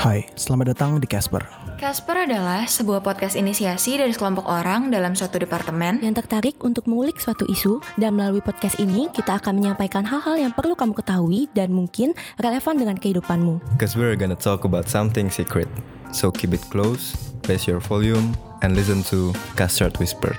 Hai, selamat datang di Casper. Casper adalah sebuah podcast inisiasi dari sekelompok orang dalam suatu departemen yang tertarik untuk mengulik suatu isu dan melalui podcast ini kita akan menyampaikan hal-hal yang perlu kamu ketahui dan mungkin relevan dengan kehidupanmu. Cause we're gonna talk about something secret. So keep it close, raise your volume, and listen to Custard Whisper.